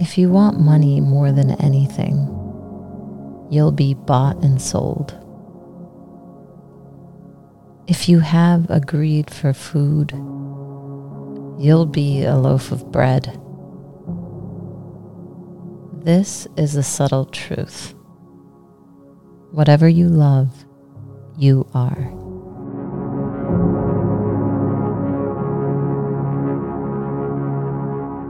If you want money more than anything, you'll be bought and sold. If you have a greed for food, you'll be a loaf of bread. This is a subtle truth. Whatever you love, you are.